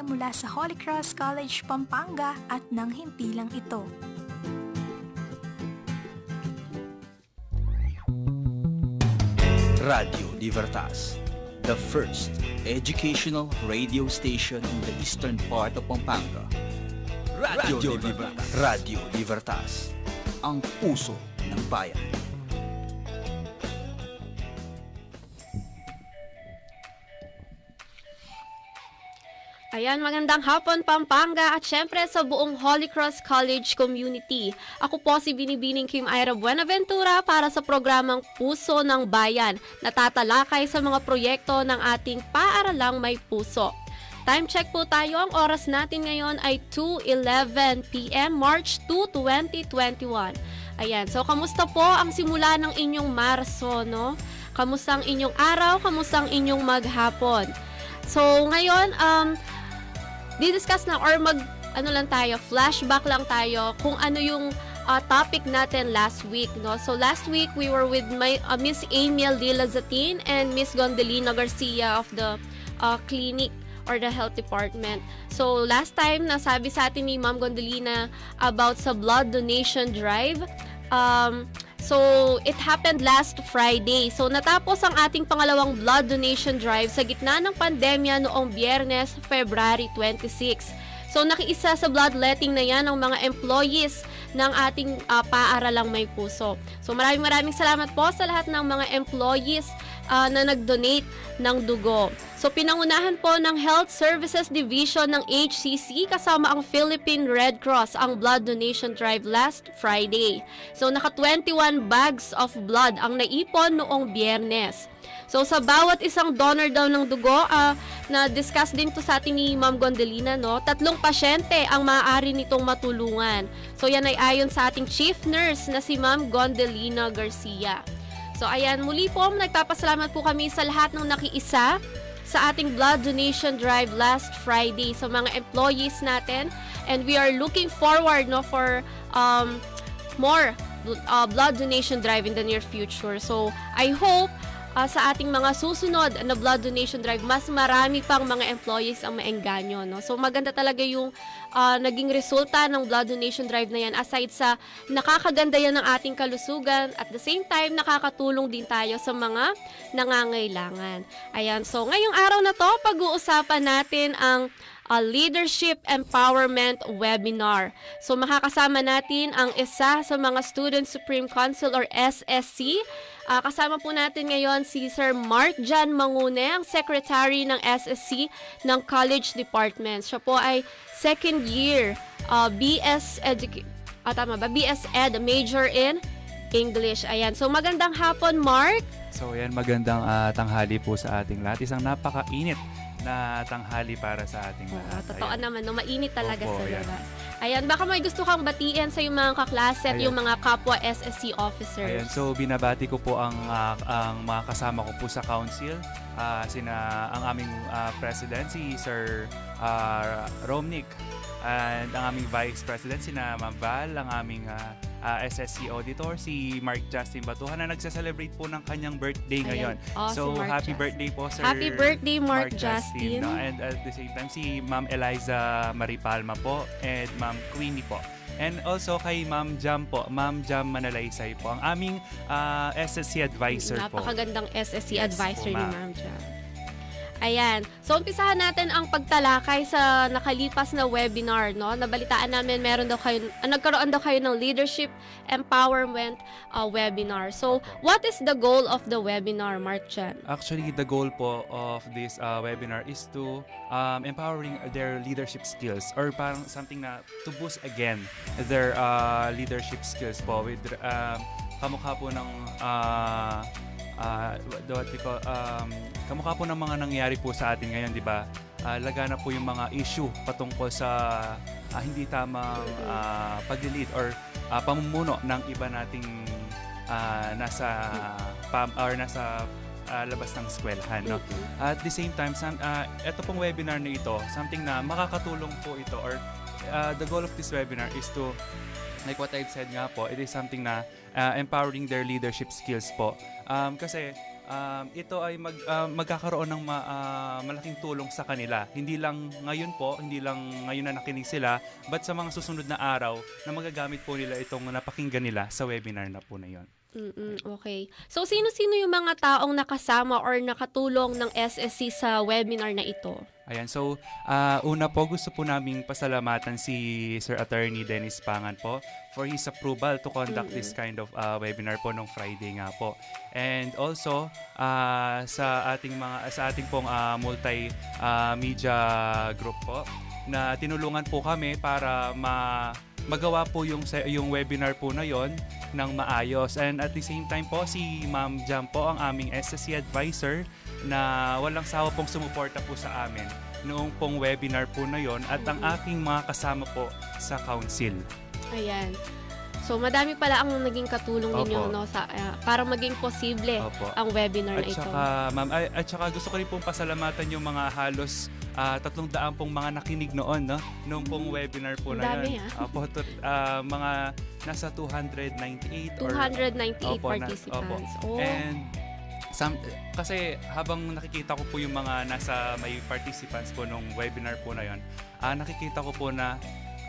mensahe mula sa Holy Cross College Pampanga at nang himpilang ito. Radio Libertas, the first educational radio station in the eastern part of Pampanga. Radio, Libertas. Radio Libertas, ang puso ng bayan. Ayan, magandang hapon Pampanga at syempre sa buong Holy Cross College community. Ako po si Binibining Kim Ira Buenaventura para sa programang Puso ng Bayan na tatalakay sa mga proyekto ng ating paaralang may puso. Time check po tayo. Ang oras natin ngayon ay 2.11 p.m. March 2, 2021. Ayan, so kamusta po ang simula ng inyong Marso, no? Kamusta ang inyong araw? Kamusta ang inyong maghapon? So, ngayon, um, didiscuss na or mag ano lang tayo, flashback lang tayo kung ano yung uh, topic natin last week, no? So last week we were with my uh, Miss Amiel Dilazatin and Miss Gondelina Garcia of the uh, clinic or the health department. So last time nasabi sa atin ni Ma'am Gondelina about sa blood donation drive. Um, So, it happened last Friday. So, natapos ang ating pangalawang blood donation drive sa gitna ng pandemya noong Biyernes, February 26. So, nakiisa sa bloodletting na yan ang mga employees ng ating uh, paaralang may puso. So, maraming maraming salamat po sa lahat ng mga employees uh, na nag-donate ng dugo. So pinangunahan po ng Health Services Division ng HCC kasama ang Philippine Red Cross ang blood donation drive last Friday. So naka 21 bags of blood ang naipon noong biyernes. So sa bawat isang donor daw ng dugo, uh, na-discuss din to sa ating ni Ma'am Gondelina, no? tatlong pasyente ang maaari nitong matulungan. So yan ay ayon sa ating chief nurse na si Ma'am Gondelina Garcia. So ayan, muli po nagpapasalamat po kami sa lahat ng nakiisa sa ating blood donation drive last Friday sa mga employees natin and we are looking forward no for um, more uh, blood donation drive in the near future. So I hope uh, sa ating mga susunod na blood donation drive, mas marami pang mga employees ang maengganyo. No? So maganda talaga yung uh, naging resulta ng blood donation drive na yan aside sa nakakaganda yan ng ating kalusugan at the same time nakakatulong din tayo sa mga nangangailangan. Ayan, so ngayong araw na to, pag-uusapan natin ang a Leadership Empowerment Webinar. So makakasama natin ang isa sa mga Student Supreme Council or SSC Uh, kasama po natin ngayon si Sir Mark Jan Mangune, ang Secretary ng SSC ng College Department. Siya po ay second year uh, BS Education. Ah, tama ba? BS Ed, major in English. Ayan. So, magandang hapon, Mark. So, ayan, magandang uh, tanghali po sa ating lahat. Isang napakainit na tanghali para sa ating lahat. Oo, totoo Ayan. naman, no? mainit talaga Opo, sa labas. Ayan. baka may gusto kang batiin sa yung mga kaklase at yung mga kapwa SSC officers. Ayan, so binabati ko po ang, uh, ang mga kasama ko po sa council. Uh, sina ang aming uh, president, si Sir uh, Romnick, and ang aming vice president, sina Ma'am Val, ang aming uh, uh, ah, SSC auditor, si Mark Justin Batuhan na nagsa-celebrate po ng kanyang birthday ngayon. Oh, so, si happy Justin. birthday po, Sir Happy birthday, Mark, Mark Justin. Justin no? And at the same time, si Ma'am Eliza Maripalma po and Ma'am Queenie po. And also kay Ma'am Jam po, Ma'am Jam Manalaysay po, ang aming uh, ah, SSC advisor Napakagandang po. Napakagandang SSC yes, advisor po, ni Ma'am Jam. Ayan. So, umpisahan natin ang pagtalakay sa nakalipas na webinar, no? Nabalitaan namin meron daw kayo, uh, nagkaroon daw kayo ng leadership empowerment uh, webinar. So, what is the goal of the webinar, Mark Chan? Actually, the goal po of this uh, webinar is to um, empowering their leadership skills or parang something na to boost again their uh, leadership skills po with um, kamukha po ng uh, uh, what we call, um, kamukha po ng mga nangyayari po sa atin ngayon, di ba? Uh, lagana po yung mga issue patungkol sa uh, hindi tamang uh, pag-lead or uh, pamumuno ng iba nating uh, nasa pam, or nasa uh, labas ng eskwelahan. No? At the same time, some, uh, ito pong webinar na ito, something na makakatulong po ito or uh, the goal of this webinar is to like what I've said nga po, it is something na uh, empowering their leadership skills po. Um, kasi um, ito ay mag, ah, magkakaroon ng ma- ah, malaking tulong sa kanila. Hindi lang ngayon po, hindi lang ngayon na nakinig sila, but sa mga susunod na araw na magagamit po nila itong napakinggan nila sa webinar na po na yon. Mm-mm, okay. So, sino-sino yung mga taong nakasama or nakatulong ng SSC sa webinar na ito? Ayan, so ah, una po gusto po naming pasalamatan si Sir Attorney Dennis Pangan po for his approval to conduct this kind of ah, webinar po nung Friday nga po. And also ah, sa ating mga sa ating pong ah, multi ah, media group po na tinulungan po kami para ma magawa po yung yung webinar po na yon ng maayos. And at the same time po si Ma'am Jam po ang aming SSC advisor na walang sawa pong sumuporta po sa amin noong pong webinar po na yon at ang aking mga kasama po sa council. Ayan. So, madami pala ang naging katulong ninyo no, sa, ah, para maging posible Opo. ang webinar At na ito. saka, ma'am, ay, at saka gusto ko rin pong pasalamatan yung mga halos ah, tatlong daan pong mga nakinig noon, no? Noong pong webinar po na dami, yun. ah. Opo, to- ah, mga nasa 298 or 298 Opo, na- participants. opo. Oh. And some, kasi habang nakikita ko po yung mga nasa may participants po nung webinar po na yon, ah nakikita ko po na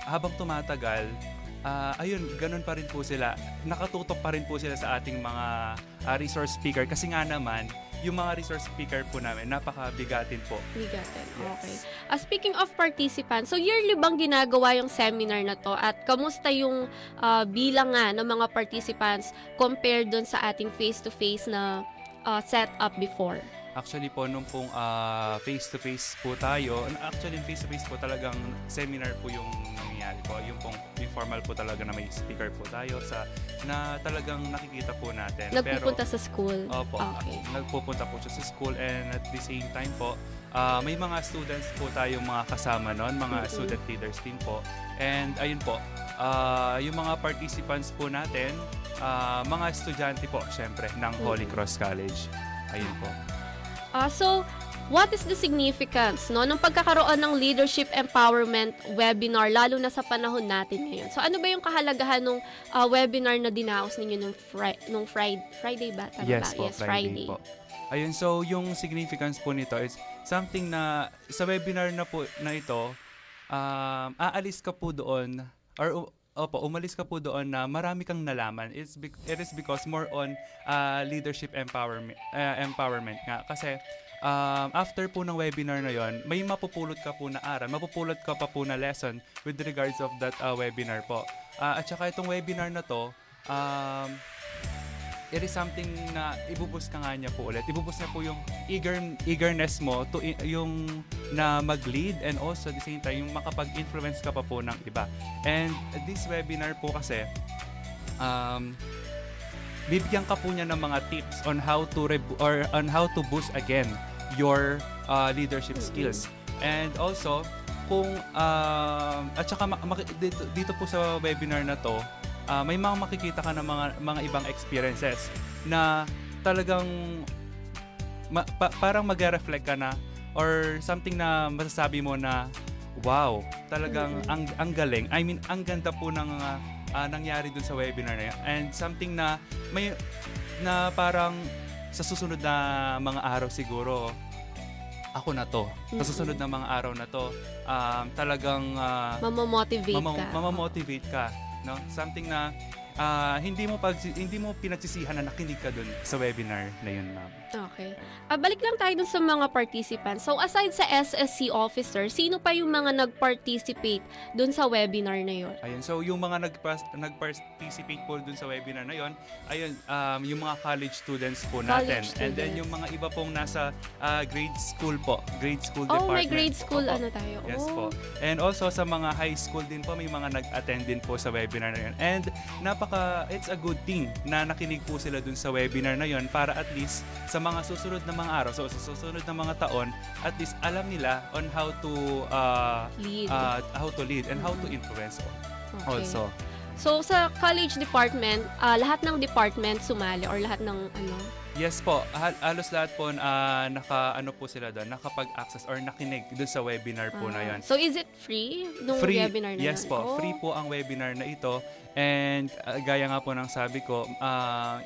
habang tumatagal, ah, ayun, ganun pa rin po sila. Nakatutok pa rin po sila sa ating mga ah, resource speaker kasi nga naman, yung mga resource speaker po namin, napakabigatin po. Bigatin. Yes. Okay. Ah, speaking of participants, so yearly bang ginagawa yung seminar na to? At kamusta yung ah, bilang nga ng mga participants compared dun sa ating face-to-face na ah, setup before? Actually po, nung pong ah, face-to-face po tayo, actually face-to-face po talagang seminar po yung nangyayari po. Yung pong informal po talaga na may speaker po tayo sa na talagang nakikita po natin. Nagpupunta sa school? Opo, Okay. nagpupunta po siya sa school and at the same time po, ah, may mga students po tayong mga kasama noon, mga Mhm. student leaders din po. And ayun po, ah, yung mga participants po natin, ah, mga estudyante po, syempre, ng Holy Mhm. Cross College. Ayun po. Ah, so, what is the significance no, ng pagkakaroon ng leadership empowerment webinar, lalo na sa panahon natin ngayon? So, ano ba yung kahalagahan ng ah, webinar na dinaos ninyo nung, fri- nung Friday, Friday ba? Tama yes ba? po, yes, Friday, po. Ayun, so yung significance po nito is something na sa webinar na po na ito, um, aalis ka po doon or Opo, umalis ka po doon na marami kang nalaman. It's bec- it is because more on uh, leadership empowerment uh, empowerment nga kasi um, after po ng webinar na yon, may mapupulot ka po na aral, mapupulot ka pa po na lesson with regards of that uh, webinar po. Uh, at saka itong webinar na to, um, it is something na ibubus ka nga niya po ulit. Ibubus niya po yung eager, eagerness mo to yung na mag-lead and also at the same time yung makapag-influence ka pa po ng iba. And this webinar po kasi um, bibigyan ka po niya ng mga tips on how to or on how to boost again your uh, leadership skills. And also kung um, at saka dito, dito po sa webinar na to ah, may mga makikita ka ng mga mga ibang experiences na talagang ma- pa- parang magre-reflect ka na or something na masasabi mo na wow, talagang ang ang galing. I mean, ang ganda po ng ah, ah, nangyari dun sa webinar na yun. And something na may na parang sa susunod na mga araw siguro ako na to. Sa susunod na mga araw na to, um, talagang ah, Mamamotivate mama- ka. mamamotivate ka, no? Something na ah, hindi mo pag hindi mo pinagsisihan na nakinig ka dun sa webinar na yun, ma'am. Okay. Ah, balik lang tayo dun sa mga participants. So, aside sa SSC officer, sino pa yung mga nag-participate dun sa webinar na yun? Ayun, so yung mga nagpas- nag-participate po dun sa webinar na yon, ayun, um, yung mga college students po natin. College And then students. yung mga iba pong nasa ah, grade school po, grade school Oh, department. may grade school Opo. ano tayo. Yes oh. po. And also sa mga high school din po, may mga nag-attend din po sa webinar na yun. And napaka, it's a good thing na nakinig po sila dun sa webinar na yun para at least sa mga susunod na mga araw, so sa susunod na mga taon, at least alam nila on how to uh, Lead. uh, how to lead and how to influence Okay. also. So, sa college department, ah, lahat ng department sumali or lahat ng ano? Yes po, hal- halos lahat po uh, naka ano po sila doon, nakapag-access or nakinig doon sa webinar po na Ah, 'yon. So, is it free nung free, webinar na yes yun? po, Oh. free po ang webinar na ito. And uh, gaya nga po ng sabi ko, uh,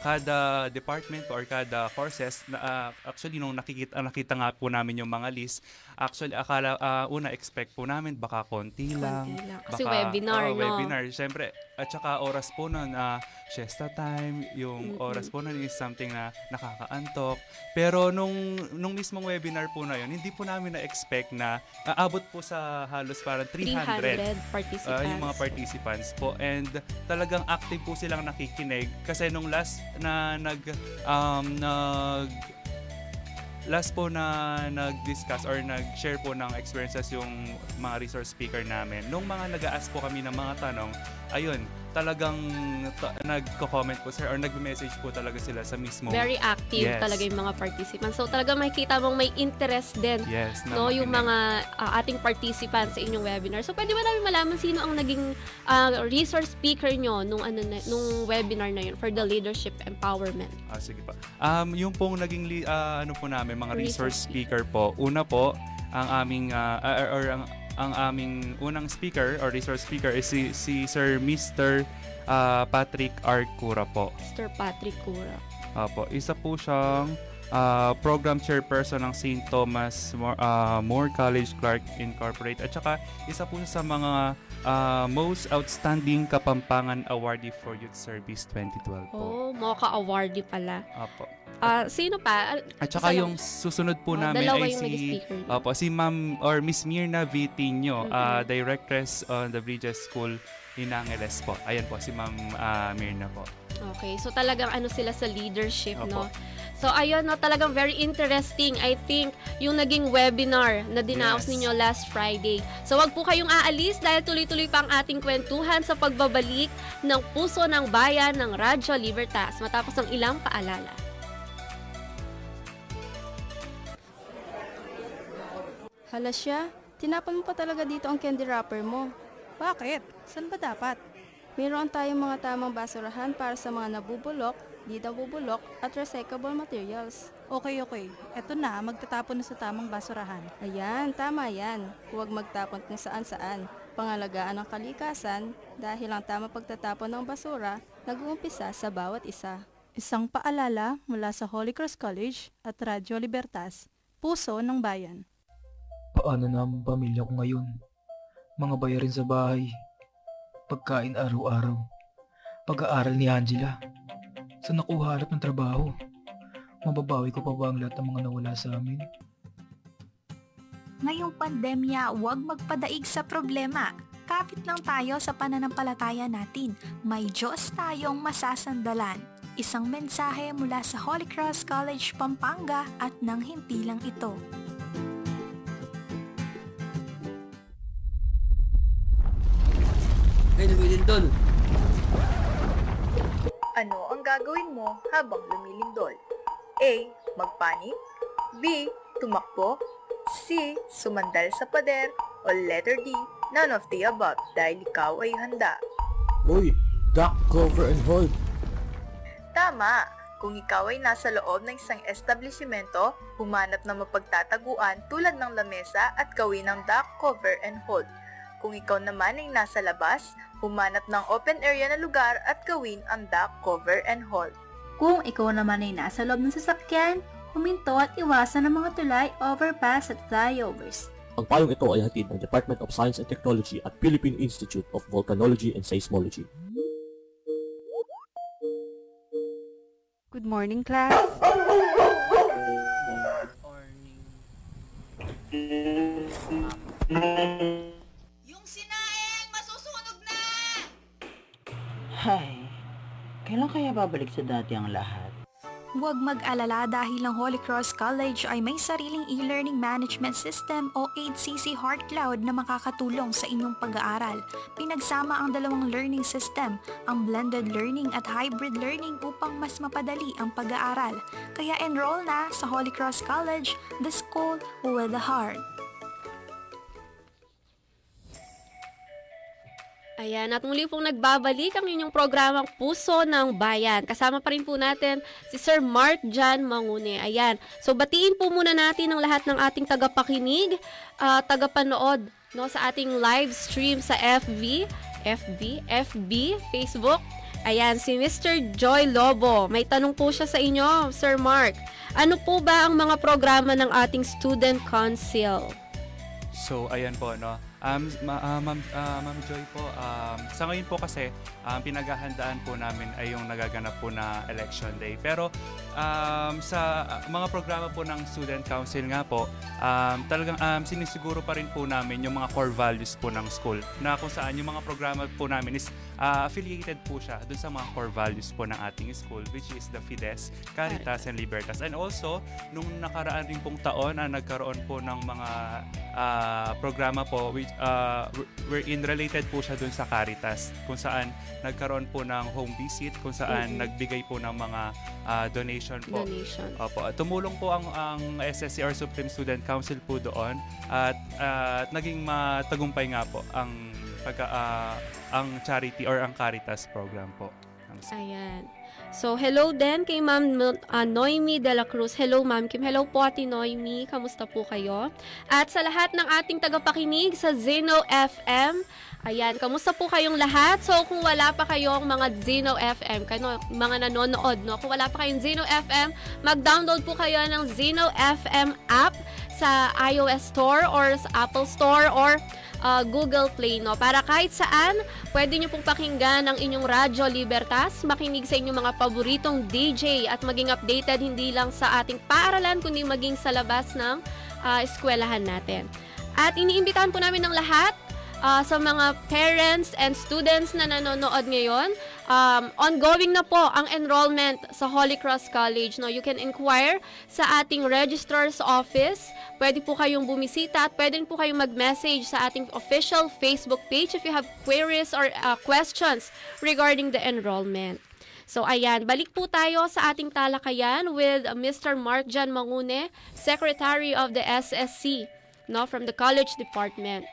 kada department or kada courses, na, ah, actually nung nakikita, nakita nga po namin yung mga list, actually akala, ah, una expect po namin baka konti lang. Konti lang. Kasi baka- webinar, oo, no? webinar. Siyempre, at saka oras po nun, ah, siesta time, yung Mm-mm. oras po nun is something na nakakaantok. Pero nung, nung mismong webinar po na yun, hindi po namin na-expect na aabot po sa halos parang 300. 300 participants. Ah, yung mga participants po and talagang active po silang nakikinig kasi nung last na nag um, nag last po na nag-discuss or nag-share po ng experiences yung mga resource speaker namin. Nung mga nag-ask po kami ng mga tanong, ayun, talagang ta- nagko-comment po sir or nag-message po talaga sila sa mismo. Very active Yes. talaga yung mga participants. So talagang makikita mong may interest din yes, no yung makinig. mga ah, ating participants sa inyong webinar. So pwede ba namin malaman sino ang naging ah, resource speaker nyo nung ano na, nung webinar na yun for the leadership empowerment? Ah, sige pa. Um, yung pong naging li- ah, ano po namin, mga Resource resource speaker po. Una po, ang aming ah, or, or ang ang aming unang speaker or resource speaker is si, si Sir Mr. ah, Patrick R. Cura po. Mr. Patrick Cura. Apo, isa po siyang ah, program chairperson ng St. Thomas More, ah, More College Clark Incorporated at saka isa po siya sa mga ah, most outstanding Kapampangan Awardee for Youth Service 2012 po. Oh, Mocha Awardee pala. Apo. Ah, sino pa? Ah, At saka yung susunod po Oh, namin ay si. Opo, si Ma'am or Miss Mirna Vitinho, Mhm. ah, Directress on the Bridges School in Angeles po. Ayan po si Ma'am ah, Mirna po. Okay, so talagang ano sila sa leadership, Opo. no? So ayun, no, talagang very interesting. I think yung naging webinar na dinaos Yes. ninyo last Friday. So wag po kayong aalis dahil tuloy-tuloy pa ang ating kwentuhan sa pagbabalik ng Puso ng Bayan ng Radyo Libertas matapos ang ilang paalala. Hala siya, tinapon mo pa talaga dito ang candy wrapper mo. Bakit? San ba dapat? Mayroon tayong mga tamang basurahan para sa mga nabubulok, di nabubulok, at recyclable materials. Okay, okay. Eto na, magtatapon na sa tamang basurahan. Ayan, tama yan. Huwag magtapon kung saan-saan. Pangalagaan ang kalikasan dahil ang tamang pagtatapon ng basura nag-uumpisa sa bawat isa. Isang paalala mula sa Holy Cross College at Radyo Libertas, Puso ng Bayan. Paano na ang pamilya ko ngayon? Mga bayarin sa bahay. Pagkain araw-araw. Pag-aaral ni Angela. Saan ako hanap ng trabaho? Mababawi ko pa ba ang lahat ng mga nawala sa amin? Ngayong pandemya, huwag magpadaig sa problema. Kapit lang tayo sa pananampalataya natin. May Diyos tayong masasandalan. Isang mensahe mula sa Holy Cross College Pampanga at nang himpilang ito. Ay, lumilindol. Ano ang gagawin mo habang lumilindol? A. Magpanik B. Tumakbo C. Sumandal sa pader o letter D. None of the above dahil ikaw ay handa. Uy, duck, cover, and hold. Tama! Kung ikaw ay nasa loob ng isang establishmento, humanap ng mapagtataguan tulad ng lamesa at gawin ng duck, cover, and hold. Kung ikaw naman ay nasa labas, humanap ng open area na lugar at gawin ang duck, cover, and hold. Kung ikaw naman ay nasa loob ng sasakyan, huminto at iwasan ang mga tulay, overpass at flyovers. Ang payong ito ay hatid ng Department of Science and Technology at Philippine Institute of Volcanology and Seismology. Good morning, class. Yung Hay, kailan kaya babalik sa dati ang lahat? Huwag mag-alala dahil ang Holy Cross College ay may sariling e-learning management system o 8CC Heart Cloud na makakatulong sa inyong pag-aaral. Pinagsama ang dalawang learning system, ang blended learning at hybrid learning upang mas mapadali ang pag-aaral. Kaya enroll na sa Holy Cross College, the school with a heart. Ayan, at muli pong nagbabalik ang inyong programang Puso ng Bayan. Kasama pa rin po natin si Sir Mark John Mangune. Ayan, so batiin po muna natin ang lahat ng ating tagapakinig, ah, tagapanood no, sa ating live stream sa FB, FB, FB, Facebook, Ayan, si Mr. Joy Lobo. May tanong po siya sa inyo, Sir Mark. Ano po ba ang mga programa ng ating Student Council? So, ayan po, no? Um, ma, uh, Ma'am, uh, Ma'am Joy po, um, sa ngayon po kasi, um, pinaghahandaan po namin ay yung nagaganap po na election day. Pero um, sa mga programa po ng Student Council nga po, um, talagang um, sinisiguro pa rin po namin yung mga core values po ng school na kung saan yung mga programa po namin is uh, affiliated po siya dun sa mga core values po ng ating school which is the Fides, Caritas, and Libertas. And also, nung nakaraan rin pong taon na nagkaroon po ng mga uh, programa po which uh, wherein related po siya dun sa Caritas kung saan nagkaroon po ng home visit kung saan Mhm. nagbigay po ng mga uh, donation po. Donation. Opo, at tumulong po ang ang SSC or Supreme Student Council po doon at at naging matagumpay nga po ang pagka ah, ang charity or ang Caritas program po. Ayan. So, hello din kay Ma'am ah, Noemi de la Cruz. Hello, Ma'am Kim. Hello po, Ate Noemi. Kamusta po kayo? At sa lahat ng ating tagapakinig sa Zeno FM, ayan, kamusta po kayong lahat? So, kung wala pa kayong mga Zeno FM, kano, mga nanonood, no? Kung wala pa kayong Zeno FM, mag-download po kayo ng Zeno FM app sa iOS Store or sa Apple Store or uh, Google Play, no? Para kahit saan, pwede nyo pong pakinggan ang inyong Radyo Libertas, makinig sa inyong mga paboritong DJ at maging updated hindi lang sa ating paaralan, kundi maging sa labas ng uh, eskwelahan natin. At iniimbitahan po namin ng lahat uh, sa mga parents and students na nanonood ngayon. Um, ongoing na po ang enrollment sa Holy Cross College. No? You can inquire sa ating registrar's office. Pwede po kayong bumisita at pwede po kayong mag-message sa ating official Facebook page if you have queries or uh, questions regarding the enrollment. So ayan, balik po tayo sa ating talakayan with Mr. Mark Jan Mangune, Secretary of the SSC no, from the College Department.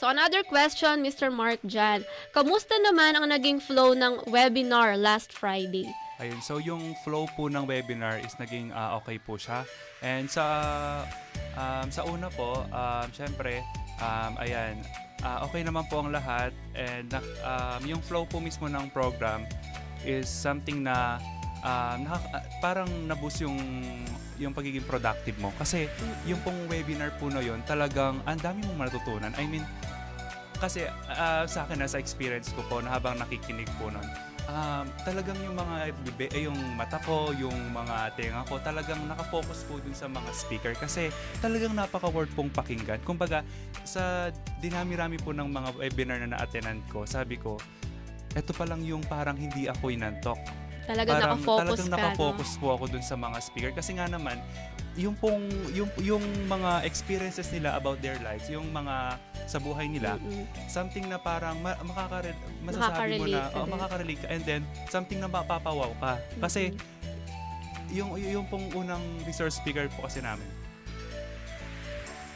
So another question, Mr. Mark Jan. Kamusta naman ang naging flow ng webinar last Friday? Ayun, so yung flow po ng webinar is naging ah, okay po siya. And sa um, sa una po, um, syempre, um, ayan, ah, okay naman po ang lahat. And um, yung flow po mismo ng program is something na um, ah, parang nabus yung yung pagiging productive mo. Kasi yung pong webinar po na yun, talagang ang dami mong matutunan. I mean, kasi ah, sa akin na sa experience ko po na habang nakikinig po nun, um, talagang yung mga bibe, eh, yung mata ko, yung mga tenga ko, talagang nakafocus po dun sa mga speaker kasi talagang napaka-worth pong pakinggan. Kumbaga, sa dinami-rami po ng mga webinar na na-attendan ko, sabi ko, eto pa lang yung parang hindi ako inantok. Talagang Parang nakafocus talagang ka, no? nakafocus po ako dun sa mga speaker kasi nga naman yung pong yung yung mga experiences nila about their lives, yung mga sa buhay nila, Mm-mm. something na parang ma- makakare- masasabi mo na oh, makaka-relate ka and then something na mapapawaw ka. Kasi yung yung pong unang resource speaker po kasi namin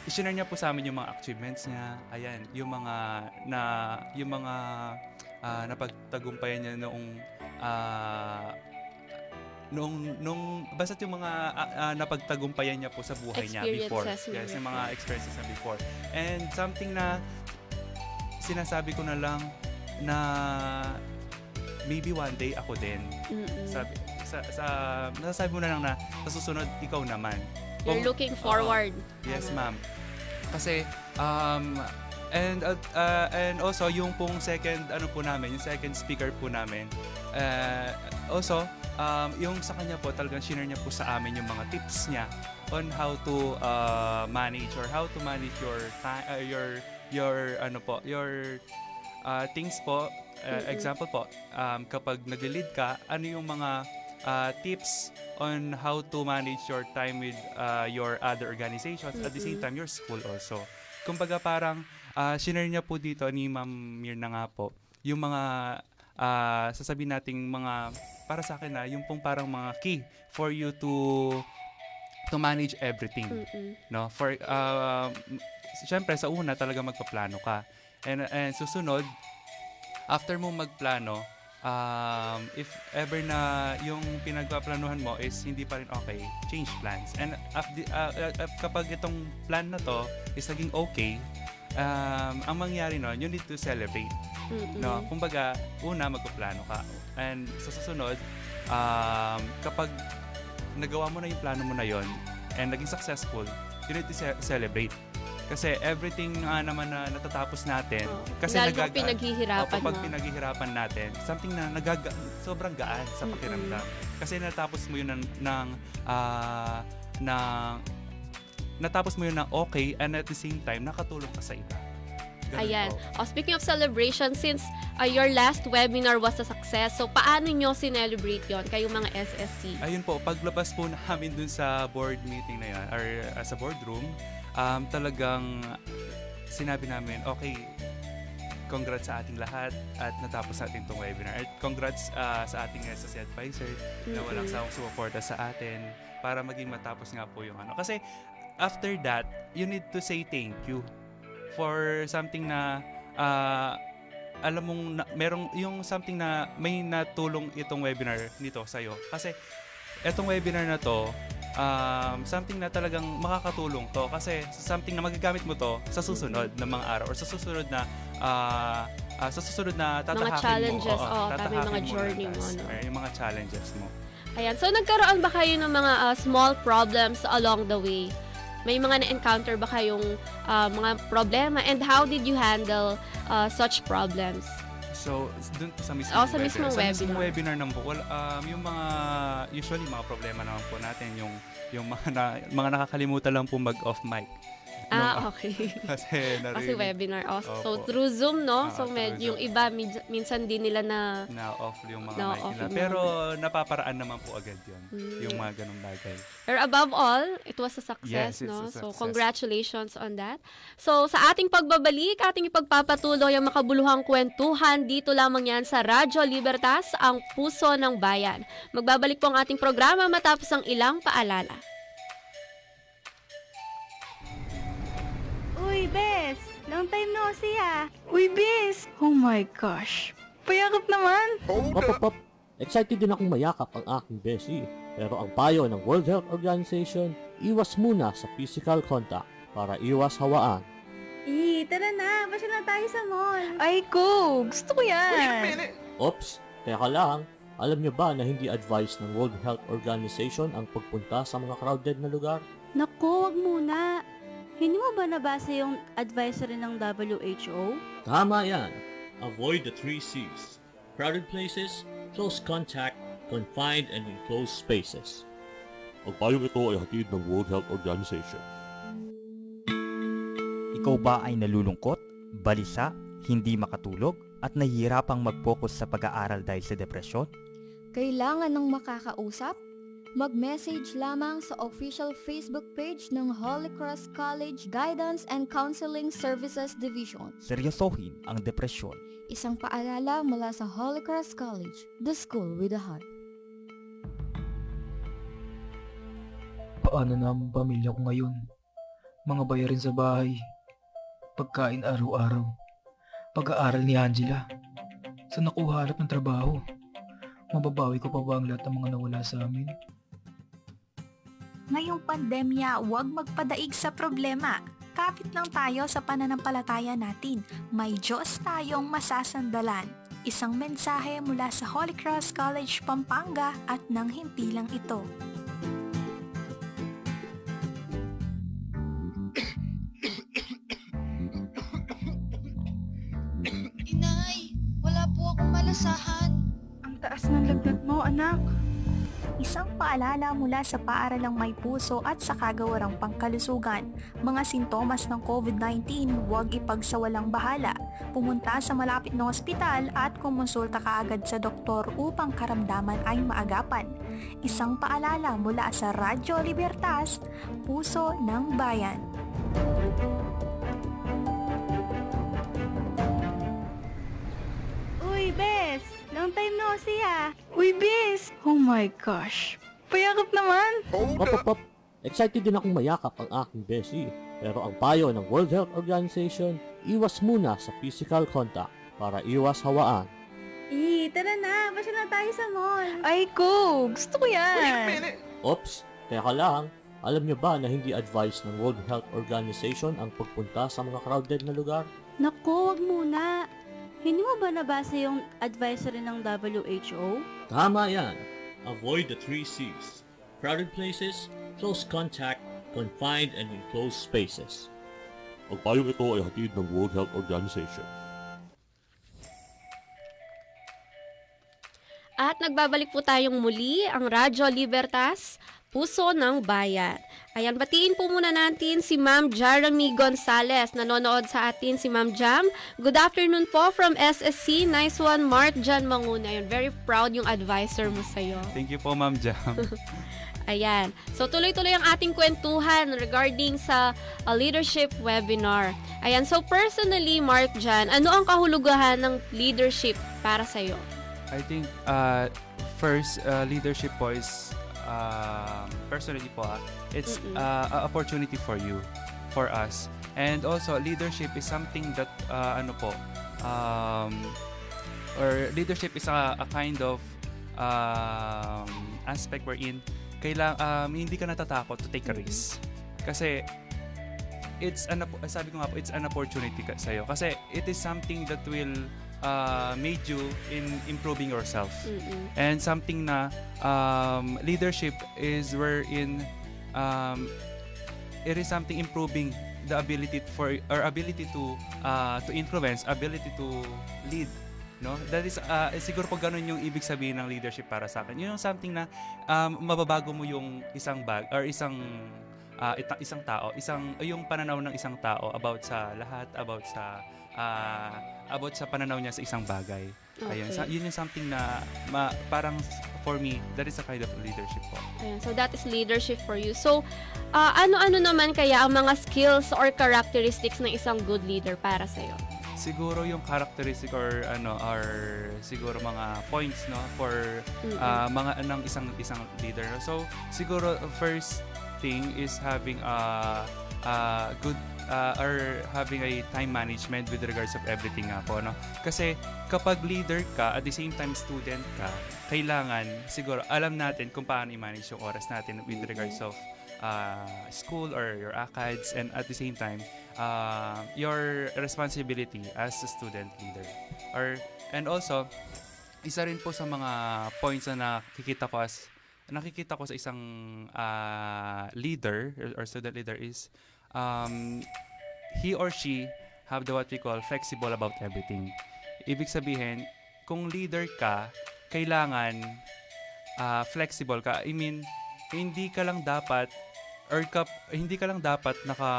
i-share niya po sa amin yung mga achievements niya. Ayan, yung mga na yung mga ah, napagtagumpayan niya noong ah, nung nung basta yung mga ah, ah, napagtagumpayan niya po sa buhay niya before. Yes, yung mga experiences niya before. And something na sinasabi ko na lang na maybe one day ako din. Mm-mm. Sabi sa, sa nasasabi mo na lang na sa susunod ikaw naman. You're Kung- looking forward. Oo. Yes, ma'am. Kasi um and uh, uh, and also yung pong second ano po namin, yung second speaker po namin. Uh, also um, yung sa kanya po talagang share niya po sa amin yung mga tips niya on how to uh, manage or how to manage your uh, your your ano po your uh, things po. Uh, example po um, kapag nag-lead ka ano yung mga uh, tips on how to manage your time with uh, your other organizations at the same time your school also? Kumbaga parang uh, shinare niya po dito ni Ma'am Mirna nga po yung mga uh, sasabihin nating mga para sa akin na yung pong parang mga key for you to to manage everything Mm-mm. no? For uh, syempre sa una talaga magpaplano ka. And and susunod after mo magplano um, if ever na yung pinagpaplanuhan mo is hindi pa rin okay change plans. And af- uh, uh, kapag itong plan na to is naging okay um, ang mangyari nun you need to celebrate Mm-mm. No, kumbaga, una magpaplano ka. And sa susunod, um, kapag nagawa mo na yung plano mo na yon and naging successful, you need to ce- celebrate. Kasi everything nga naman na natatapos natin, kasi Lalo nagagaan- pinaghihirapan Opo, pag mo. pinaghihirapan natin, something na nagaga, sobrang gaan sa pakiramdam. Kasi natapos mo yun ng, ng, ah, ng natapos mo yun ng okay and at the same time, nakatulong ka sa iba. Ganun Ayan. po. Oh, speaking of celebration, since uh, your last webinar was a success, so paano nyo sinelebrate yon kayong mga SSC? Ayun po, paglabas po namin dun sa board meeting na yan, or uh, sa boardroom, um, talagang sinabi namin, okay, congrats sa ating lahat at natapos natin itong webinar. At congrats uh, sa ating SSC advisor na Mm-mm. walang sawang sumuporta sa atin para maging matapos nga po yung ano. Kasi after that, you need to say thank you for something na uh, alam mong na, merong yung something na may natulong itong webinar nito sa'yo. Kasi itong webinar na to, um, something na talagang makakatulong to kasi something na magagamit mo to sa susunod na mga araw or sa susunod na ah, ah, sa susunod na tatahakin challenges, mo. oo, yung tatahakin mga mo journey mo, no? or yung mga challenges mo. Ayan. So, nagkaroon ba kayo ng mga uh, small problems along the way? May mga na-encounter ba kayong uh, mga problema? And how did you handle uh, such problems? So, dun sa mismong Oh, sa mismong Sa mismong webinar. webinar naman po, well, um, yung mga, usually mga problema naman po natin, yung, yung mga, na, mga nakakalimutan lang po mag-off mic. Ah, okay. Kasi, Kasi narinig- webinar. Oh, so, through Zoom, no? Ah, so, medyo yung Zoom. iba, min- minsan din nila na... na off yung mga Na mic nila. Pero napaparaan naman po agad yun. Mm. Yung mga ganong bagay. Pero above all, it was a success, Yes, no? a So, success. congratulations on that. So, sa ating pagbabalik, ating ipagpapatuloy ang makabuluhang kwentuhan. Dito lamang yan sa Radyo Libertas, ang puso ng bayan. Magbabalik po ang ating programa matapos ang ilang paalala. Uy, Bes! Long time no see ah! Uy, Bes! Oh my gosh! Payakap naman! Pop, pop, pop. Excited din akong mayakap ang aking beshi. Pero ang payo ng World Health Organization, iwas muna sa physical contact para iwas hawaan. Eh, tara na! Pasya na tayo sa mall! Ay, ko! Gusto ko yan! Oops, teka lang. Alam niyo ba na hindi advice ng World Health Organization ang pagpunta sa mga crowded na lugar? Naku, wag muna. Hindi mo ba nabasa yung advisory ng WHO? Tama yan. Avoid the three C's. Crowded places, close contact, confined and enclosed spaces. Ang payong ito ay hatid ng World Health Organization. Ikaw ba ay nalulungkot, balisa, hindi makatulog, at nahihirapang mag-focus sa pag-aaral dahil sa depresyon? Kailangan ng makakausap? Mag-message lamang sa official Facebook page ng Holy Cross College Guidance and Counseling Services Division. Seryosohin ang depresyon. Isang paalala mula sa Holy Cross College, the school with a heart. Paano na ang pamilya ko ngayon? Mga bayarin sa bahay. Pagkain araw-araw. Pag-aaral ni Angela. Saan ako hanap ng trabaho? Mababawi ko pa ba ang lahat ng mga nawala sa amin? Ngayong pandemya, huwag magpadaig sa problema. Kapit lang tayo sa pananampalataya natin. May Diyos tayong masasandalan. Isang mensahe mula sa Holy Cross College Pampanga at ng himpilang ito. Inay, wala po akong malasahan. Ang taas ng lagnat mo, anak. Isang paalala mula sa paaralang may puso at sa kagawarang pangkalusugan. Mga sintomas ng COVID-19, huwag ipagsawalang bahala. Pumunta sa malapit na ospital at kumonsulta kaagad sa doktor upang karamdaman ay maagapan. Isang paalala mula sa Radyo Libertas, Puso ng Bayan. Uy, Bes! Long time no see ah! Uy, Bes! Oh my gosh! Payakap naman! Pop, pop, pop. Excited din akong mayakap ang aking beshi. Pero ang payo ng World Health Organization, iwas muna sa physical contact para iwas hawaan. Eh, tara na! Pasya na tayo sa mall! Ay, ko! Gusto ko yan! Oops, teka lang. Alam niyo ba na hindi advice ng World Health Organization ang pagpunta sa mga crowded na lugar? Naku, wag muna. Hindi mo ba nabasa yung advisory ng WHO? Tama yan. Avoid the three C's. Crowded places, close contact, confined and enclosed spaces. Ang payong ito ay hatid ng World Health Organization. At nagbabalik po tayong muli ang Radyo Libertas, Puso ng Bayan. Ayan, batiin po muna natin si Ma'am Jeremy Gonzales. Nanonood sa atin si Ma'am Jam. Good afternoon po from SSC. Nice one, Mark Jan Manguna. Ayan, very proud yung advisor mo sa'yo. Thank you po, Ma'am Jam. Ayan. So, tuloy-tuloy ang ating kwentuhan regarding sa uh, leadership webinar. Ayan. So, personally, Mark Jan, ano ang kahulugahan ng leadership para sa'yo? I think uh, first uh, leadership po is um, personally po ah, it's uh, a opportunity for you for us. And also leadership is something that uh, ano po um, or leadership is a, a kind of um, aspect wherein kailang um, hindi ka natatakot to take a risk. Kasi it's an sabi ko nga po it's an opportunity ka sa'yo. Kasi it is something that will uh, made you in improving yourself. Mm-mm. and something na um, leadership is wherein um, it is something improving the ability for or ability to uh, to influence ability to lead no? That is uh, siguro pag ganun yung ibig sabihin ng leadership para sa akin. Yun yung something na um, mababago mo yung isang bag or isang uh, ita- isang tao isang yung pananaw ng isang tao about sa lahat about sa uh, about sa pananaw niya sa isang bagay ayun Okay. sa, yun yung something na ma, parang for me that is a kind of leadership po Ayan, so that is leadership for you. So, ah, ano-ano naman kaya ang mga skills or characteristics ng isang good leader para sa'yo? siguro yung characteristic or ano or siguro mga points no for ah, mga ng isang isang leader so siguro first thing is having a a good ah, or having a time management with regards of everything nga po no? Kasi kapag leader ka at the same time student ka kailangan siguro alam natin kung paano i-manage yung oras natin with regards of uh, school or your ACADS and at the same time uh, your responsibility as a student leader. Or and also isa rin po sa mga points na nakikita ko as nakikita ko sa isang uh, leader or student leader is um, he or she have the what we call flexible about everything. Ibig sabihin, kung leader ka, kailangan ah, flexible ka. I mean, hindi ka lang dapat or kap, hindi ka lang dapat naka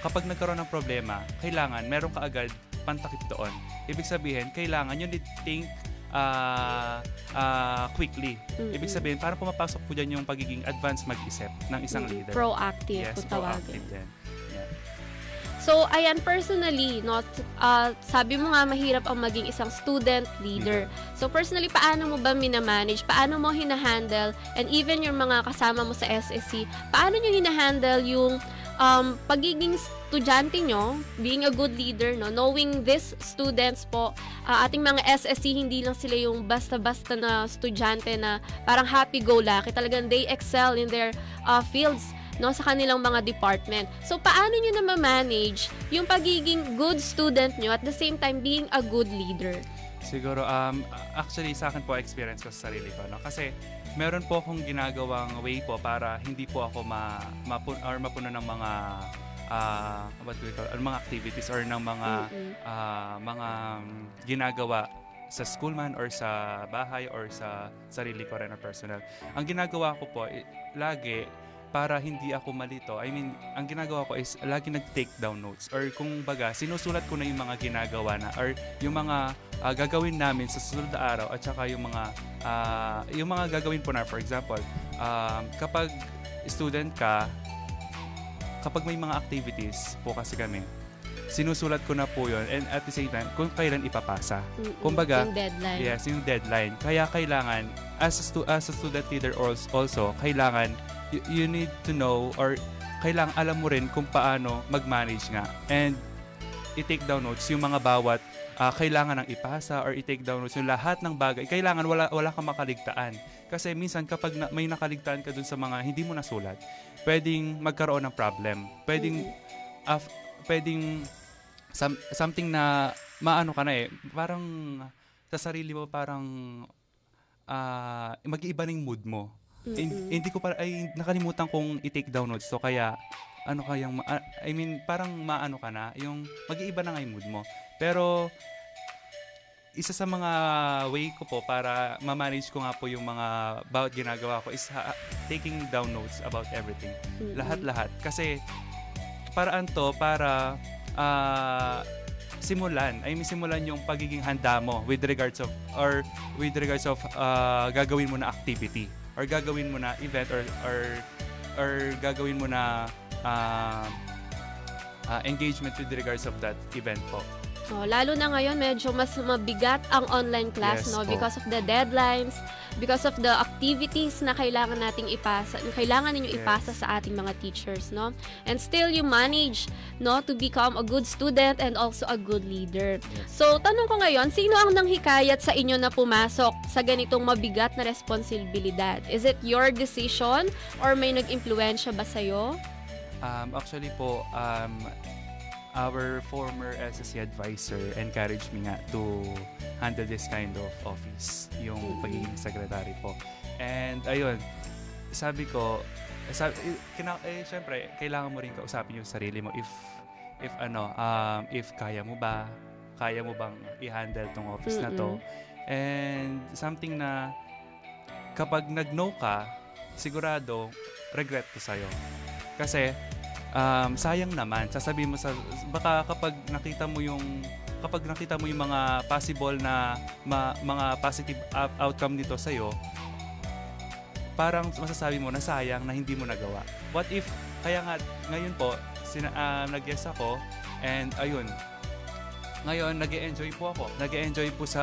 kapag nagkaroon ng problema, kailangan meron ka agad pantakip doon. Ibig sabihin, kailangan you need to think ah, ah, quickly. Ibig Mm-mm. sabihin, parang pumapasok po dyan yung pagiging advanced mag-isip ng isang Mm, leader. proactive Yes, kung tawagin. proactive din. So, ayan, personally, no, t- ah, sabi mo nga mahirap ang maging isang student leader. So, personally, paano mo ba minamanage? Paano mo hinahandle? And even yung mga kasama mo sa SSC, paano nyo hinahandle yung um, pagiging estudyante nyo, being a good leader, no, knowing these students po, ah, ating mga SSC, hindi lang sila yung basta-basta na estudyante na parang happy-go-lucky. Talagang they excel in their ah, fields no sa kanilang mga department. So paano niyo na ma-manage yung pagiging good student niyo at the same time being a good leader? Siguro, um, actually sa akin po experience ko sa sarili ko. No? Kasi meron po akong ginagawang way po para hindi po ako ma, mapun, or mapuno ng mga ah, what do we call, ano, mga activities or ng mga Mm-mm. ah, mga um, ginagawa sa school man or sa bahay or sa sarili ko rin or personal. Ang ginagawa ko po, eh, lagi para hindi ako malito. I mean, ang ginagawa ko is lagi nag-take down notes or kung baga, sinusulat ko na yung mga ginagawa na or yung mga ah, gagawin namin sa susunod na araw at saka yung mga ah, yung mga gagawin po na for example, um, kapag student ka, kapag may mga activities po kasi kami, sinusulat ko na po yun and at the same time, kung kailan ipapasa. Mm-mm. Kumbaga, Yung deadline. yes, yung deadline. Kaya kailangan, as a, stu- as a student leader als- also, kailangan, y- you need to know or kailangan alam mo rin kung paano mag-manage nga. And i-take down notes yung mga bawat ah, kailangan ng ipasa or i-take down notes yung lahat ng bagay. Kailangan wala, wala kang makaligtaan. Kasi minsan kapag na, may nakaligtaan ka dun sa mga hindi mo nasulat, pwedeng magkaroon ng problem. Pwedeng, af- pwedeng some- something na maano ka na eh, parang sa sarili mo parang ah mag-iiba ng mood mo. Mm-mm. Hindi ko pa ay nakalimutan kong i-take down notes to kaya ano kayang ma- ah, I mean parang maano ka na yung mag-iiba na nga yung mood mo. Pero isa sa mga way ko po para ma-manage ko nga po yung mga bawat ginagawa ko is ha- taking down notes about everything. Mm-mm. Lahat-lahat. Kasi paraan to para ah, simulan, I mean simulan yung pagiging handa mo with regards of or with regards of ah, gagawin mo na activity or gagawin mo na event or or or gagawin mo na ah, ah, engagement with regards of that event po. Oh, lalo na ngayon medyo mas mabigat ang online class Yes no po. because of the deadlines, because of the activities na kailangan nating ipasa, kailangan ninyo Yes. ipasa sa ating mga teachers, no? And still you manage no to become a good student and also a good leader. So, tanong ko ngayon, sino ang nanghikayat sa inyo na pumasok sa ganitong mabigat na responsibilidad? Is it your decision or may nag-impluwensya ba sa'yo? Um, actually po, um, our former SSC advisor encouraged me nga to handle this kind of office, yung pagiging secretary po. And ayun, sabi ko, eh, sabi, eh, kina, eh, syempre, kailangan mo rin kausapin yung sarili mo if, if ano, um, if kaya mo ba, kaya mo bang i-handle tong office na to. And something na kapag nag-no ka, sigurado, regret to sa'yo. Kasi, um, sayang naman. Sasabihin mo sa, baka kapag nakita mo yung, kapag nakita mo yung mga possible na, ma- mga positive out- outcome nito sa'yo, parang masasabi mo na sayang na hindi mo nagawa. What if, kaya nga, ngayon po, sina, ah, nag-guess ako, and ayun, ngayon, nag enjoy po ako. nag enjoy po sa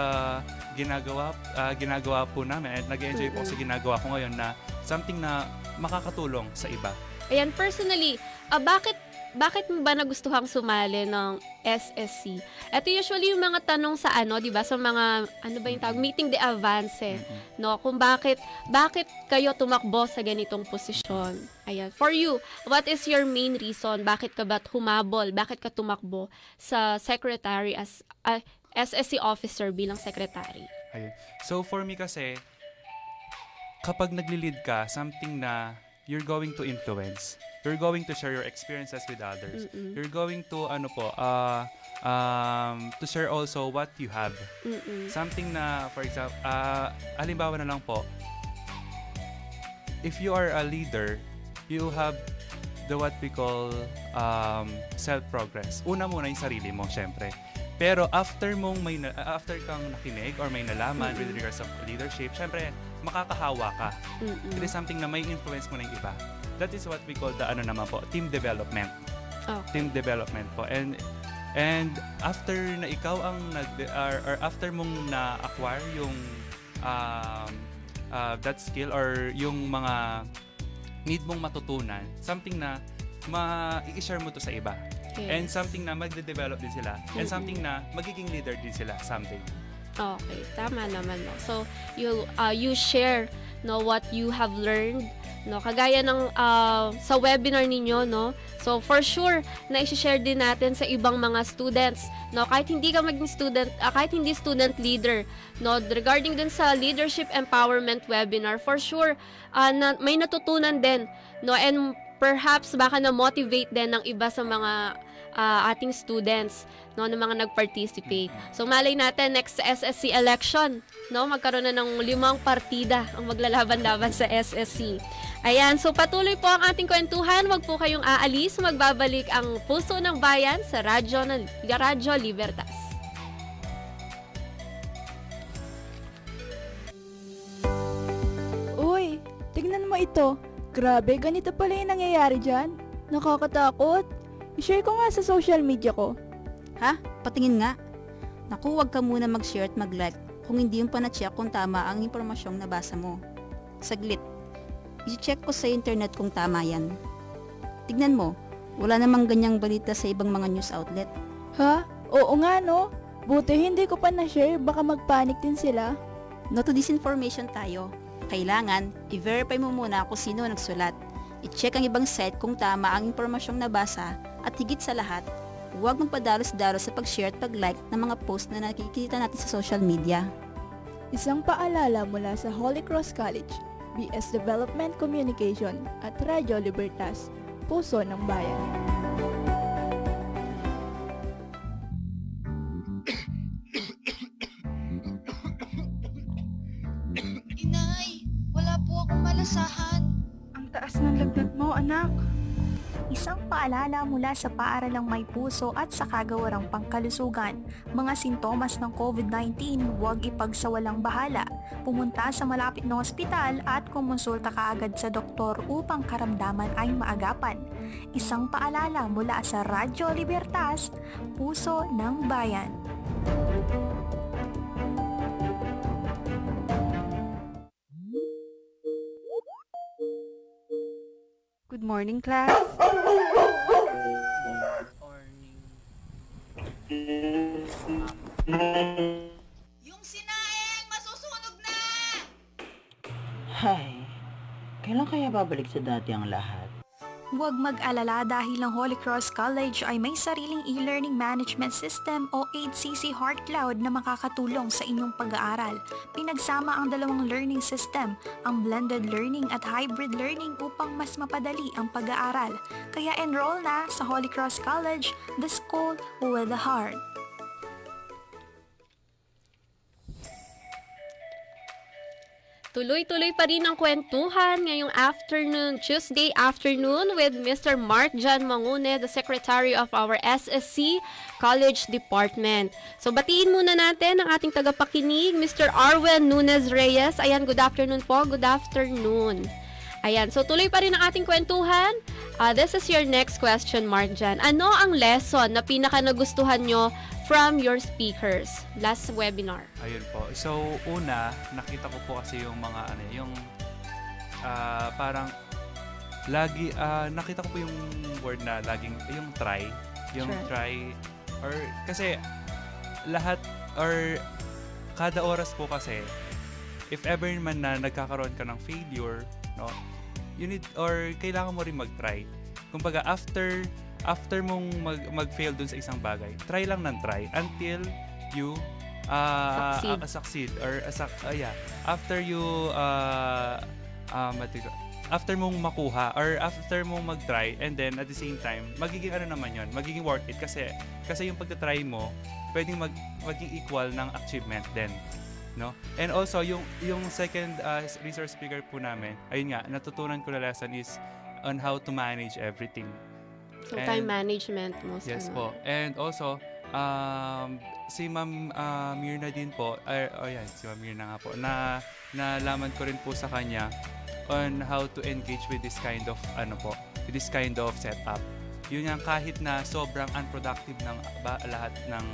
ginagawa ah, ginagawa po namin at nag enjoy po sa ginagawa ko ngayon na something na makakatulong sa iba. Ayan, personally, ah, bakit bakit mo ba nagustuhang sumali ng SSC? Ito usually yung mga tanong sa ano, 'di ba? Sa mga ano ba yung tawag, meeting the advance, eh, no? Kung bakit bakit kayo tumakbo sa ganitong posisyon. Ayan, for you, what is your main reason? Bakit ka ba humabol? Bakit ka tumakbo sa secretary as ah, SSC officer bilang secretary? Ayun. So for me kasi kapag nagli-lead ka, something na you're going to influence. You're going to share your experiences with others. Mm-mm. You're going to ano po, uh, um, to share also what you have. Mm-mm. Something na for example, uh, halimbawa na lang po, if you are a leader, you have the what we call um, self-progress. Una muna yung sarili mo, syempre. Pero after mong may na- after kang nakinig or may nalaman with regards of leadership, syempre makakahawa ka. Mm-mm. It is something na may influence mo ng iba. That is what we call the ano naman po, team development. Okay. Team development po. And and after na ikaw ang nag or, or after mong na-acquire yung um, uh, that skill or yung mga need mong matutunan, something na ma-i-share mo to sa iba. Yes. And something na magde-develop din sila. And Mm-mm. something na magiging leader din sila someday. Okay, tama naman no. So you uh, you share no what you have learned no kagaya ng uh, sa webinar ninyo no. So for sure na i-share din natin sa ibang mga students no kahit hindi ka maging student uh, kahit hindi student leader no regarding din sa leadership empowerment webinar for sure uh, na, may natutunan din no and perhaps baka na motivate din ng iba sa mga ah, ating students no ng mga nag-participate. So malay natin next sa SSC election, no, magkaroon na ng limang partida ang maglalaban-laban sa SSC. Ayan, so patuloy po ang ating kwentuhan. Huwag po kayong aalis. Magbabalik ang Puso ng Bayan sa Radyo, na, Radyo Libertas. Uy, tignan mo ito. Grabe, ganito pala yung nangyayari dyan. Nakakatakot. I-share ko nga sa social media ko. Ha? Patingin nga. Naku, wag ka muna mag-share at mag-like kung hindi yung panacheck kung tama ang impormasyong nabasa mo. Saglit. I-check ko sa internet kung tama yan. Tignan mo, wala namang ganyang balita sa ibang mga news outlet. Ha? Oo nga no. Buti hindi ko pa na-share, baka magpanik din sila. No to disinformation tayo. Kailangan, i-verify mo muna kung sino nagsulat. I-check ang ibang site kung tama ang impormasyong nabasa at higit sa lahat, huwag magpadalos-dalos sa pag-share at pag-like ng mga post na nakikita natin sa social media. Isang paalala mula sa Holy Cross College, BS Development Communication at Radyo Libertas, Puso ng Bayan. Inay, wala po akong malasahan. Ang taas ng lagnat mo, anak. Isang paalala mula sa paaralang may puso at sa kagawarang pangkalusugan. Mga sintomas ng COVID-19, huwag ipagsawalang bahala. Pumunta sa malapit na ospital at kumonsulta kaagad sa doktor upang karamdaman ay maagapan. Isang paalala mula sa Radyo Libertas, Puso ng Bayan. Morning, class. Yung sinaing, masusunog na! Hay, kailan kaya babalik sa dati ang lahat? Huwag mag-alala dahil ang Holy Cross College ay may sariling e-learning management system o 8cc Heart Cloud na makakatulong sa inyong pag-aaral. Pinagsama ang dalawang learning system, ang blended learning at hybrid learning upang mas mapadali ang pag-aaral. Kaya enroll na sa Holy Cross College, the school with the heart. Tuloy-tuloy pa rin ang kwentuhan ngayong afternoon, Tuesday afternoon with Mr. Mark John Mangune, the Secretary of our SSC College Department. So batiin muna natin ang ating tagapakinig, Mr. Arwen Nunez Reyes. Ayan, good afternoon po. Good afternoon. Ayan, so tuloy pa rin ang ating kwentuhan. Uh, this is your next question, Mark Jan. Ano ang lesson na pinaka nagustuhan nyo from your speakers last webinar? Ayun po. So, una, nakita ko po kasi yung mga ano, yung ah, parang lagi ah, nakita ko po yung word na laging yung try, yung try or kasi lahat or kada oras po kasi if ever man na nagkakaroon ka ng failure, no? You need or kailangan mo rin mag-try. Kumbaga after after mong mag, mag-fail dun sa isang bagay, try lang ng try until you uh, Succeed. uh, succeed or uh, suc- uh, yeah, after you uh, you call- after mong makuha or after mong mag-try and then at the same time magiging ano naman yon magiging worth it kasi kasi yung pagta-try mo pwedeng mag maging equal ng achievement din no? And also yung yung second uh, resource speaker po namin ayun nga natutunan ko na lesson is on how to manage everything So, And- time management most Yes ano. po. And also, um, si Ma'am uh, Mirna din po, ay, oh yan, si Ma'am Mirna nga po, na nalaman ko rin po sa kanya on how to engage with this kind of, ano po, with this kind of setup. Yun nga, kahit na sobrang unproductive ng ba, lahat ng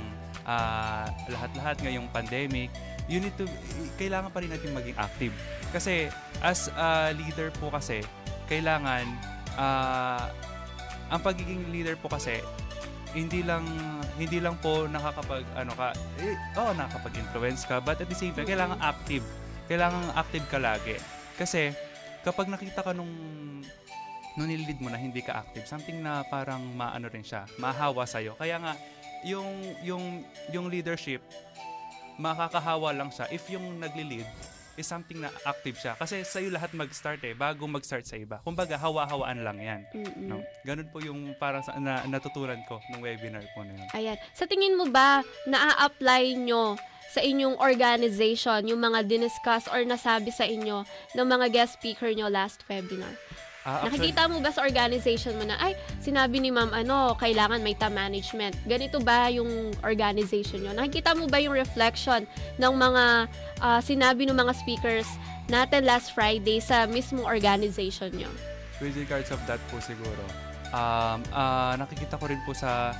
ah, lahat-lahat ngayong pandemic, you need to, kailangan pa rin natin maging active. Kasi as a leader po kasi, kailangan ah, ang pagiging leader po kasi hindi lang hindi lang po nakakapag ano ka eh, oh nakakapag-influence ka but at the same time kailangan active. Kailangan active ka lagi. Kasi kapag nakita ka nung nung nililid mo na hindi ka active something na parang maano rin siya mahawa sa kaya nga yung yung yung leadership makakahawa lang siya if yung nagli-lead is something na active siya. Kasi sa'yo lahat mag-start eh, bago mag-start sa iba. Kumbaga, hawa-hawaan lang yan. Mm-mm. No? Ganun po yung parang sa, na, natutunan ko nung webinar po na yun. Ayan. Sa tingin mo ba, naa-apply nyo sa inyong organization yung mga diniscuss or nasabi sa inyo ng mga guest speaker nyo last webinar? Ah, actually- Nakikita mo ba sa organization mo na, ay, sinabi ni ma'am, ano, kailangan may time management. Ganito ba yung organization nyo? Nakikita mo ba yung reflection ng mga ah, sinabi ng mga speakers natin last Friday sa mismong organization nyo? With regards of that po siguro, um, ah, nakikita ko rin po sa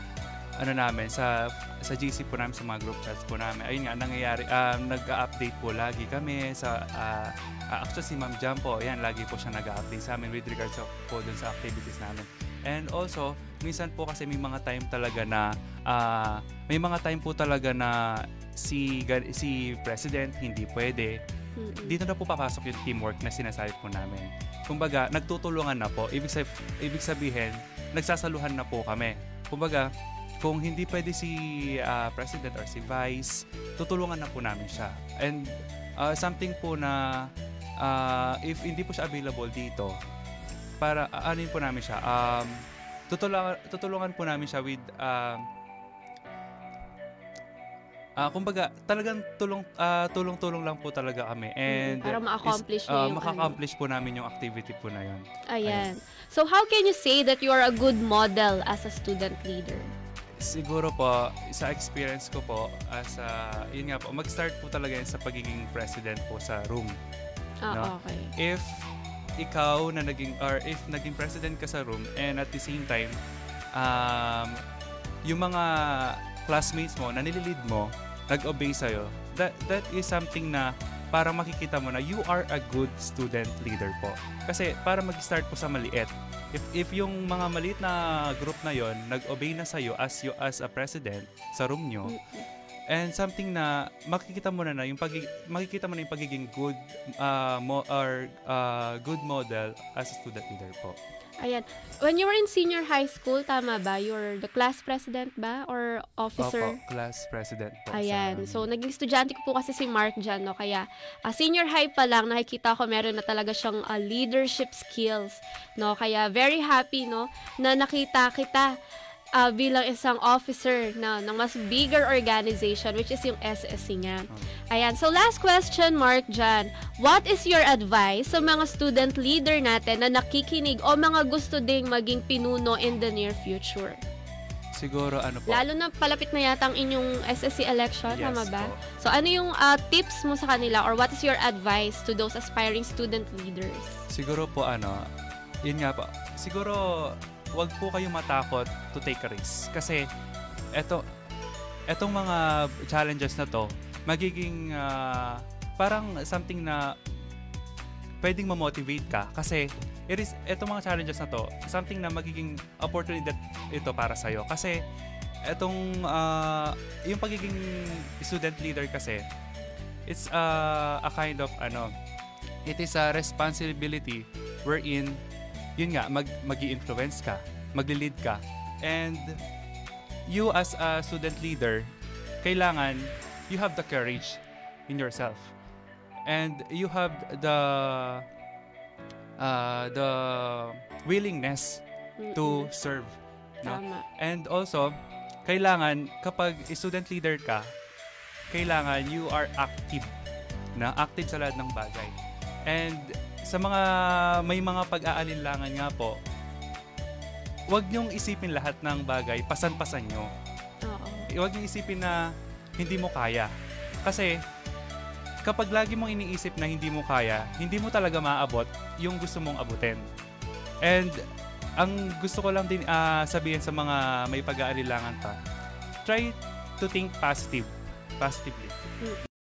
ano namin sa sa GC po namin sa mga group chats po namin. Ayun nga nangyayari um, nag-update po lagi kami sa ah, ah, actually si Ma'am Jam po, ayan lagi po siya nag-update sa amin with regards po dun sa activities namin. And also, minsan po kasi may mga time talaga na ah, may mga time po talaga na si si president hindi pwede dito na po papasok yung teamwork na sinasabi po namin. Kumbaga, nagtutulungan na po. Ibig, sab- ibig sabihin, nagsasaluhan na po kami. Kumbaga, kung hindi pwede si ah, president or si vice, tutulungan na po namin siya. And ah, something po na ah, if hindi po siya available dito, para uh, anin po namin siya, um, tutulungan, tutulungan po namin siya with um, Ah, kumbaga, talagang tulong ah, tulong-tulong lang po talaga kami. And para ma-accomplish is- ah, yung ano. maka-accomplish po namin yung activity po na yun. Ayan. So how can you say that you are a good model as a student leader? Siguro po, sa experience ko po, as a, yun nga po, mag-start po talaga yan sa pagiging president po sa room. Ah, okay. If ikaw na naging, or if naging president ka sa room, and at the same time, um, yung mga classmates mo na nililid mo, nag-obey sa'yo, that, that is something na para makikita mo na you are a good student leader po. Kasi para mag-start po sa maliit, if, if yung mga maliit na group na yon nag-obey na sa'yo as you as a president sa room nyo, and something na makikita mo na na yung pagig- makikita mo na yung pagiging good uh, mo, or uh, good model as a student leader po. Ayan. When you were in senior high school, tama ba? You're the class president ba? Or officer? Opo, class president po. sa- Ayan. So, naging estudyante ko po kasi si Mark dyan, no? Kaya, ah, senior high pa lang, nakikita ko meron na talaga siyang ah, leadership skills, no? Kaya, very happy, no? Na nakita kita ah, bilang isang officer na ng mas bigger organization, which is yung SSC niya. Ayan. So, last question, Mark dyan. What is your advice sa mga student leader natin na nakikinig o mga gusto ding maging pinuno in the near future? Siguro ano po. Lalo na palapit na yata ang inyong SSC election, Yes tama ba? po. So ano yung ah, tips mo sa kanila or what is your advice to those aspiring student leaders? Siguro po ano, yun nga po. Siguro wag po kayong matakot to take a risk. Kasi eto etong mga challenges na to magiging ah, parang something na pwedeng ma-motivate ka. Kasi it is etong mga challenges na to something na magiging opportunity ito para sa kasi etong ah, yung pagiging student leader kasi it's ah, a kind of ano it is a responsibility wherein yun nga mag magi-influence ka magli-lead ka and you as a student leader kailangan you have the courage in yourself and you have the uh, the willingness to serve no? Tama. and also kailangan kapag student leader ka kailangan you are active na active sa lahat ng bagay and sa mga may mga pag-aalinlangan nga po wag niyong isipin lahat ng bagay pasan-pasan nyo Oo. huwag niyo isipin na hindi mo kaya. Kasi kapag lagi mong iniisip na hindi mo kaya, hindi mo talaga maaabot yung gusto mong abutin. And ang gusto ko lang din ah, sabihin sa mga may pag-aalilangan pa, try to think positive. Positively.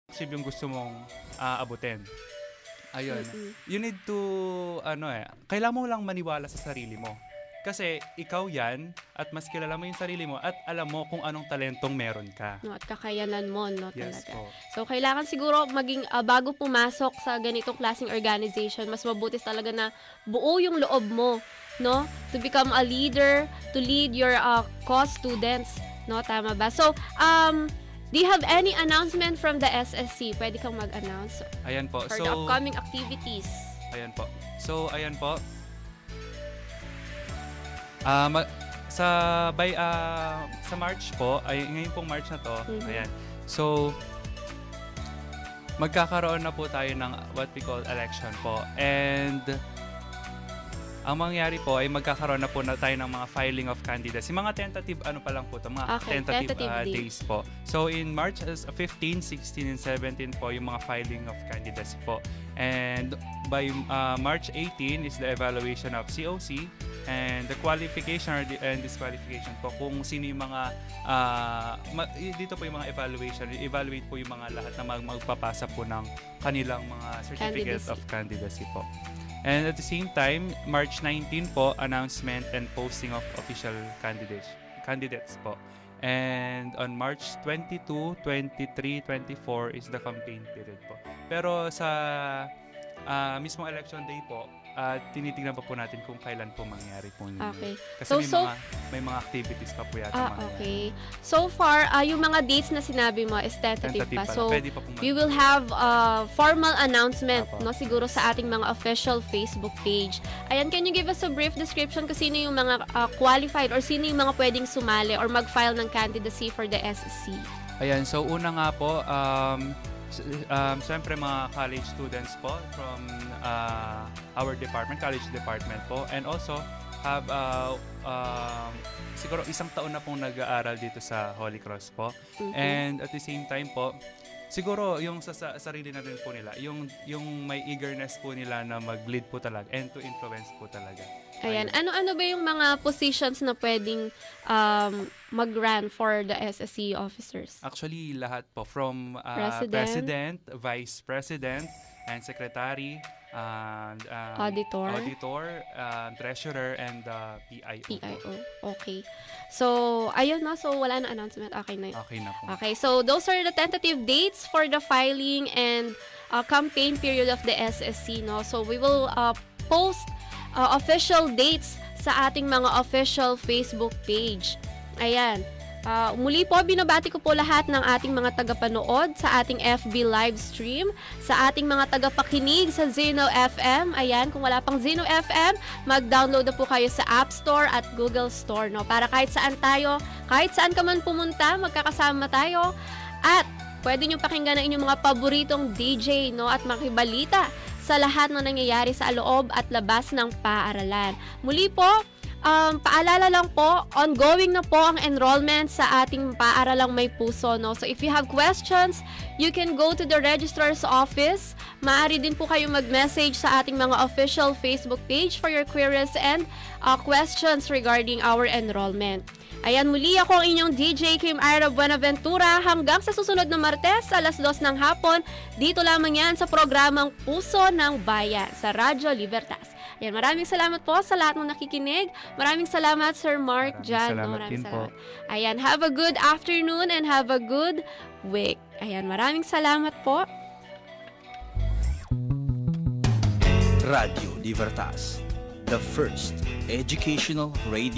Positive yung gusto mong ah, abutin. Ayun. You need to, ano eh, kailangan mo lang maniwala sa sarili mo. Kasi ikaw yan at mas kilala mo yung sarili mo at alam mo kung anong talentong meron ka. No, at kakayanan mo, no, Yes talaga. po. So, kailangan siguro maging ah, bago pumasok sa ganitong klaseng organization, mas mabuti talaga na buo yung loob mo, no? To become a leader, to lead your uh, cause students, no? Tama ba? So, um, do you have any announcement from the SSC? Pwede kang mag-announce Ayan po. for so, the upcoming activities. Ayan po. So, ayan po. Ah, ma- sa by ah, sa March po, ay ngayon pong March na to. Mhm. Ayan. So magkakaroon na po tayo ng what we call election po. And ang mangyayari po ay magkakaroon na po na tayo ng mga filing of candidates. Yung mga tentative ano pa lang po to, mga Okay, tentative, tentative dates. days po. So in March as 15, 16 and 17 po yung mga filing of candidates po. And by uh, March 18 is the evaluation of COC and the qualification or the, and disqualification po kung sino yung mga ah, ma- dito po yung mga evaluation evaluate po yung mga lahat na mag- magpapasa po ng kanilang mga certificate Candidacy. of candidacy po. And at the same time, March 19 po, announcement and posting of official candidates candidates po. And on March 22, 23, 24 is the campaign period po. Pero sa ah, mismong election day po, at tinitingnan pa po natin kung kailan po mangyari po yun. Okay. Kasi So- may, so- mga, may mga activities pa po yata Ah, mangyayari. okay. So far, ah, yung mga dates na sinabi mo is tentative, Tentative pa. pa. So, Pwede pa we will have a formal announcement Apo. no siguro sa ating mga official Facebook page. Ayan, can you give us a brief description kung sino yung mga ah, qualified or sino yung mga pwedeng sumali or mag-file ng candidacy for the SSC? Ayan, so una nga po, um, um, siyempre mga college students po from uh, our department, college department po. And also, have uh, um, siguro isang taon na pong nag-aaral dito sa Holy Cross po. Mhm. And at the same time po, siguro yung sa, sa sarili na rin po nila, yung, yung may eagerness po nila na mag-lead po talaga and to influence po talaga. Ayan, ano-ano ba yung mga positions na pwedeng um, mag-run for the SSC officers? Actually, lahat po. From uh, President. president, vice president, and secretary, and um, Auditor. auditor, um, treasurer, and uh, PIO. PIO. Okay. So, ayun na. So, wala na announcement. Okay na yun. Okay na po. Okay, so those are the tentative dates for the filing and uh, campaign period of the SSC, no? So we will uh, post uh, official dates sa ating mga official Facebook page. Ayan. Uh, muli po, binabati ko po lahat ng ating mga tagapanood sa ating FB live stream, sa ating mga tagapakinig sa Zeno FM. Ayan, kung wala pang Zeno FM, mag-download na po kayo sa App Store at Google Store, no? Para kahit saan tayo, kahit saan ka man pumunta, magkakasama tayo. At pwede nyo pakinggan ang inyong mga paboritong DJ, no? At makibalita sa lahat ng nangyayari sa loob at labas ng paaralan. Muli po, Um, paalala lang po, ongoing na po ang enrollment sa ating paaralang may puso. No? So if you have questions, you can go to the registrar's office. Maaari din po kayo mag-message sa ating mga official Facebook page for your queries and uh, questions regarding our enrollment. Ayan, muli ako ang inyong DJ Kim Ira Buenaventura hanggang sa susunod na Martes alas 2 ng hapon. Dito lamang yan sa programang Puso ng Bayan sa Radyo Libertas. Ayan, maraming salamat po sa lahat ng nakikinig. Maraming salamat Sir Mark Jan. salamat din po. Ayan, have a good afternoon and have a good week. Ayan, maraming salamat po. Radio Libertas, the first educational radio